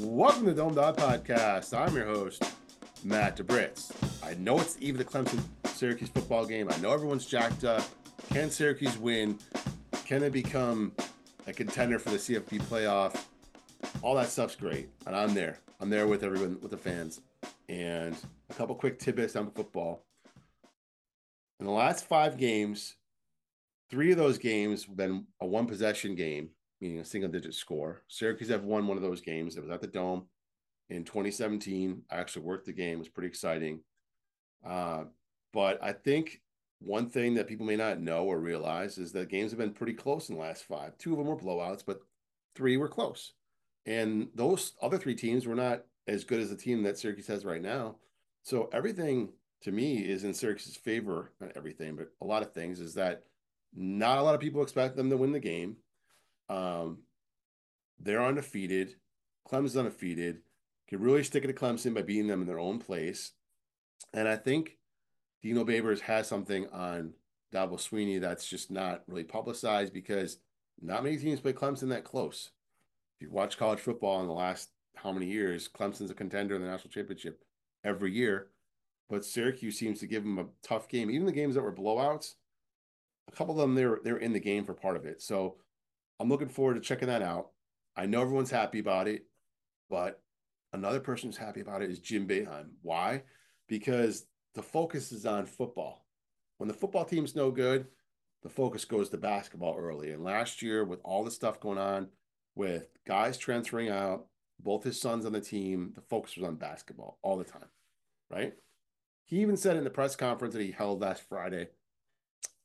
Welcome to the Dome Dawg Podcast. I'm your host, Matt DeBritz. I know it's the eve of the Clemson Syracuse football game. I know everyone's jacked up. Can Syracuse win? Can they become a contender for the CFP playoff? All that stuff's great. And I'm there. I'm there with everyone, with the fans. And a couple quick tidbits on football. In the last five games, three of those games have been a one possession game meaning a single digit score. Syracuse have won one of those games. It was at the Dome in 2017. I actually worked the game. It was pretty exciting. Uh, but I think one thing that people may not know or realize is that games have been pretty close in the last five. Two of them were blowouts, but three were close. And those other three teams were not as good as the team that Syracuse has right now. So everything to me is in Syracuse's favor. Not everything, but a lot of things is that not a lot of people expect them to win the game. Um, they're undefeated. Clemson's undefeated. Can really stick it to Clemson by beating them in their own place. And I think Dino Babers has something on Dabo Swinney that's just not really publicized because not many teams play Clemson that close. If you watch college football in the last how many years, Clemson's a contender in the national championship every year. But Syracuse seems to give them a tough game. Even the games that were blowouts, a couple of them they're they're in the game for part of it. So I'm looking forward to checking that out. I know everyone's happy about it, but another person who's happy about it is Jim Boeheim. Why? Because the focus is on football. When the football team's no good, the focus goes to basketball early. And last year, with all the stuff going on, with guys transferring out, both his sons on the team, the focus was on basketball all the time, right? He even said in the press conference that he held last Friday,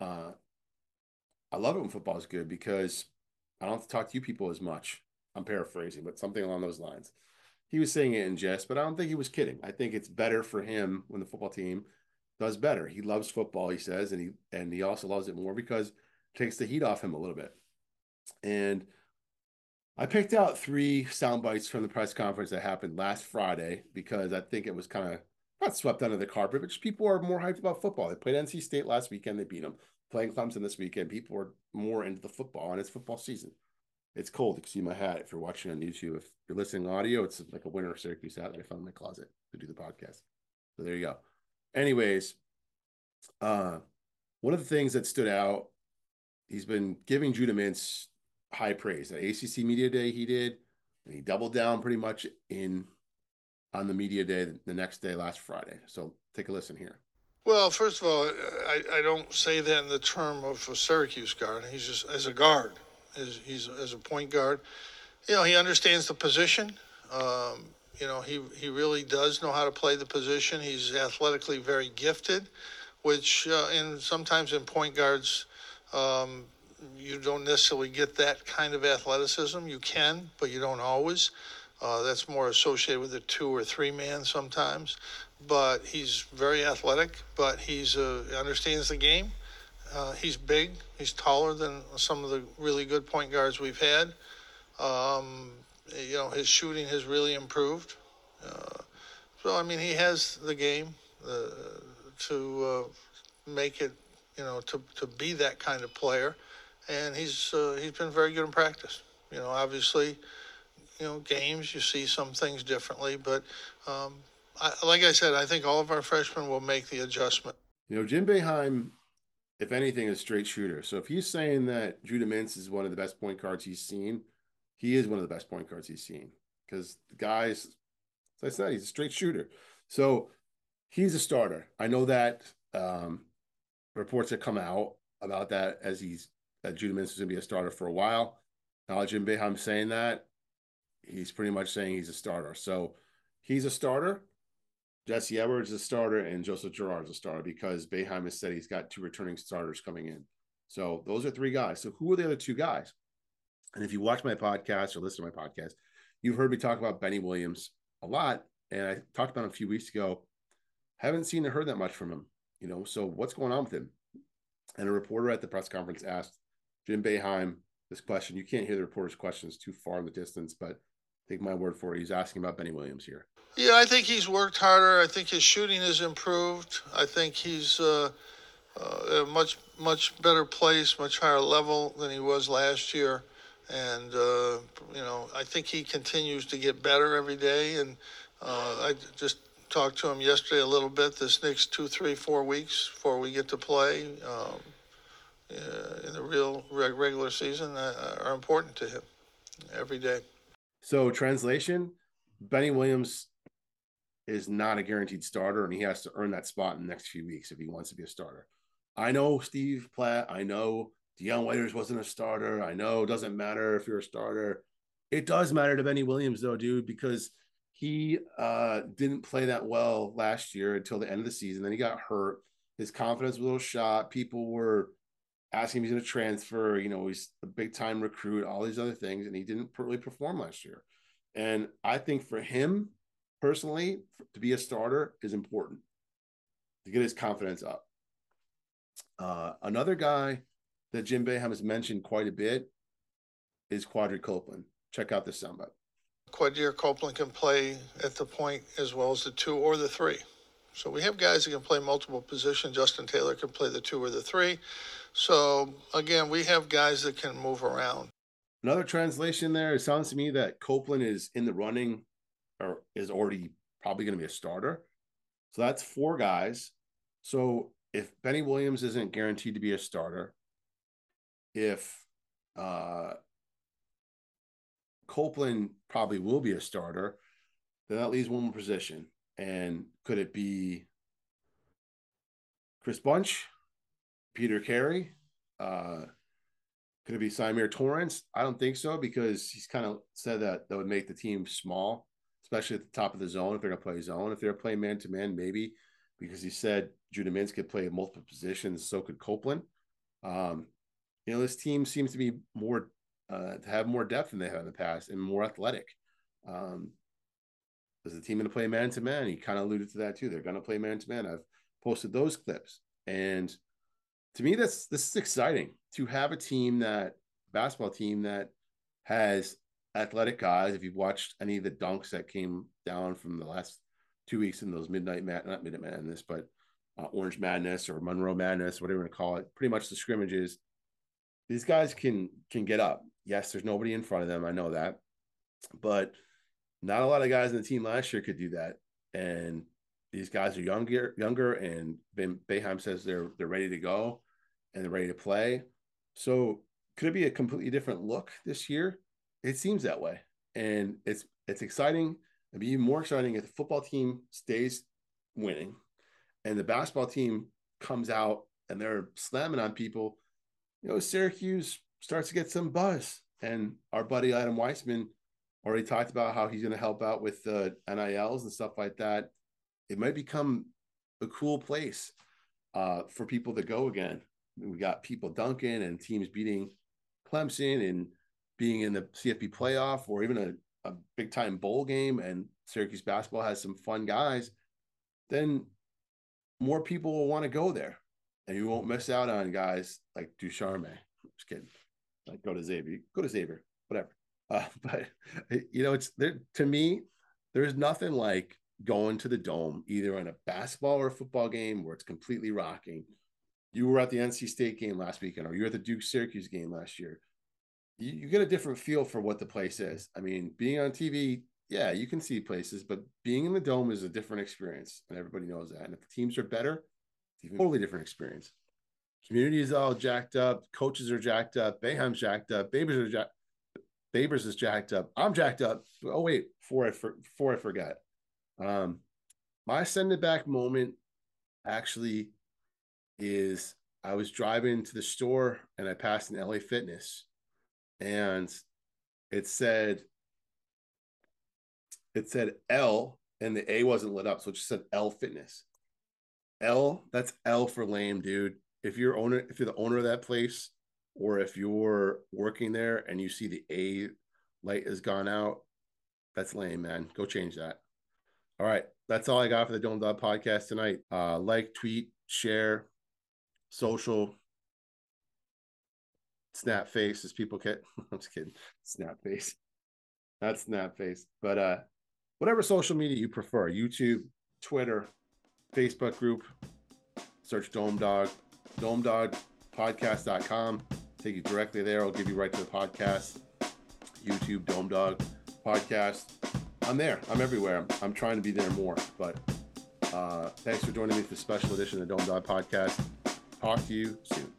uh, I love it when football is good because I don't have to talk to you people as much. I'm paraphrasing, but something along those lines. He was saying it in jest, but I don't think he was kidding. I think it's better for him when the football team does better. He loves football, he says, and he and he also loves it more because it takes the heat off him a little bit. And I picked out three sound bites from the press conference that happened last Friday because I think it was kind of not swept under the carpet, but just people are more hyped about football. They played NC State last weekend, they beat them playing Clemson this weekend, people are more into the football, and it's football season. It's cold. You can see my hat if you're watching on YouTube. If you're listening audio, it's like a winter Syracuse hat that I found in my closet to do the podcast. So there you go. Anyways, uh, one of the things that stood out, he's been giving Judah Mintz high praise. At ACC Media Day, he did, and he doubled down pretty much in on the media day the next day, last Friday. So take a listen here. Well, first of all, I, I don't say that in the term of a Syracuse guard. He's just as a guard, as he's as a point guard. You know, he understands the position. Um, you know, he he really does know how to play the position. He's athletically very gifted, which uh, sometimes in point guards, um, you don't necessarily get that kind of athleticism. You can, but you don't always. Uh, that's more associated with a two or three man sometimes but he's very athletic. But he's uh, understands the game. Uh, he's big. He's taller than some of the really good point guards we've had. Um, you know, his shooting has really improved. Uh, so I mean, he has the game uh, to uh, make it. You know, to to be that kind of player, and he's uh, he's been very good in practice. You know, obviously, you know, games you see some things differently, but um, I, like I said, I think all of our freshmen will make the adjustment. You know, Jim Boeheim, if anything, is a straight shooter. So if he's saying that Judah Mintz is one of the best point guards he's seen, he is one of the best point guards he's seen. Because the guys, as I said, he's a straight shooter. So he's a starter. I know that um, reports have come out about that as he's that Judah Mintz is going to be a starter for a while. Now Jim Boeheim saying that, he's pretty much saying he's a starter. So he's a starter. Jesse Edwards is a starter and Joseph Girard is a starter because Boeheim has said he's got two returning starters coming in. So those are three guys. So who are the other two guys? And if you watch my podcast or listen to my podcast, you've heard me talk about Benny Williams a lot. And I talked about him a few weeks ago. Haven't seen or heard that much from him, you know. So what's going on with him? And a reporter at the press conference asked Jim Boeheim this question. You can't hear the reporter's questions too far in the distance, but take my word for it. He's asking about Benny Williams here. Yeah, I think he's worked harder. I think his shooting has improved. I think he's uh, uh, a much much better place, much higher level than he was last year. and uh, you know I think he continues to get better every day. And uh, I just talked to him yesterday a little bit. This next two, three, four weeks before we get to play um, in the real regular season uh, are important to him every day. So translation: Benny Williams is not a guaranteed starter, and he has to earn that spot in the next few weeks if he wants to be a starter. I know Steve Platt. I know Dion Waiters wasn't a starter. I know it doesn't matter if you're a starter. It does matter to Benny Williams, though, dude, because he uh, didn't play that well last year until the end of the season. Then he got hurt. His confidence was a little shot. People were asking him he's going to transfer. You know, he's a big time recruit, all these other things, and he didn't really perform last year. And I think for him personally, to be a starter is important to get his confidence up. Uh, another guy that Jim Boeheim has mentioned quite a bit is Quadir Copeland. Check out this soundbite. Quadir Copeland can play at the point as well as the two or the three. So we have guys that can play multiple positions. Justin Taylor can play the two or the three. So again, we have guys that can move around. Another translation there, it sounds to me that Copeland is in the running or is already probably going to be a starter. So that's four guys. So if Benny Williams isn't guaranteed to be a starter, if uh, Copeland probably will be a starter, then that leaves one more position. And could it be Chris Bunch, Peter Carey? Uh, could it be Symir Torrence? I don't think so because he's kind of said that that would make the team small, especially at the top of the zone if they're going to play zone. If they're playing man to man, maybe because he said Judah Mintz could play multiple positions, so could Copeland. Um, you know, this team seems to be more uh, to have more depth than they have in the past and more athletic. Um, is the team going to play man to man? He kind of alluded to that too. They're going to play man to man. I've posted those clips, and to me, that's this is exciting to have a team that basketball team that has athletic guys. If you've watched any of the dunks that came down from the last two weeks in those midnight mat, not midnight madness, but uh, Orange Madness or Monroe Madness, whatever you want to call it, pretty much the scrimmages. These guys can can get up. Yes, there's nobody in front of them. I know that, but not a lot of guys in the team last year could do that. And these guys are younger, younger, and Ben Boeheim says they're they're ready to go and they're ready to play. So could it be a completely different look this year? It seems that way, and it's it's exciting. It'd be even more exciting if the football team stays winning, and the basketball team comes out and they're slamming on people. You know, Syracuse starts to get some buzz, and our buddy Adam Weitsman already talked about how he's going to help out with the NILs and stuff like that. It might become a cool place uh, for people to go again. We got people dunking and teams beating Clemson and being in the CFP playoff or even a, a big time bowl game and Syracuse basketball has some fun guys, then more people will want to go there. And you won't miss out on guys like Ducharme. Just kidding. Like go to Xavier. Go to Xavier. Whatever. Uh, but you know, it's there to me, there's nothing like going to the dome, either on a basketball or a football game where it's completely rocking. You were at the NC State game last weekend, or you were at the Duke Syracuse game last year. You, you, get a different feel for what the place is. I mean, being on TV, yeah, you can see places, but being in the dome is a different experience, and everybody knows that. And if the teams are better, it's a totally different experience. Community is all jacked up, coaches are jacked up, Boeheim's jacked up, Babers are jacked. Babers is jacked up. I'm jacked up. Oh wait, before I for, before I forget, um, my send it back moment actually is I was driving to the store and I passed an LA Fitness and it said it said L and the A wasn't lit up, so it just said L Fitness. L, that's L for lame, dude. If you're owner, if you're the owner of that place, or if you're working there and you see the A light has gone out, that's lame, man. Go change that. All right. That's all I got for the Dome Dawg podcast tonight. Uh, like, tweet, share, social, snap face as people get. I'm just kidding. Snap face. Not snap face. But uh, whatever social media you prefer YouTube, Twitter, Facebook group, search Dome Dawg, Dome Dawg podcast.com. Take you directly there. I'll give you right to the podcast. YouTube, Dome Dawg podcast. I'm there. I'm everywhere. I'm, trying to be there more. But uh, thanks for joining me for the special edition of the Dome Dawg podcast. Talk to you soon.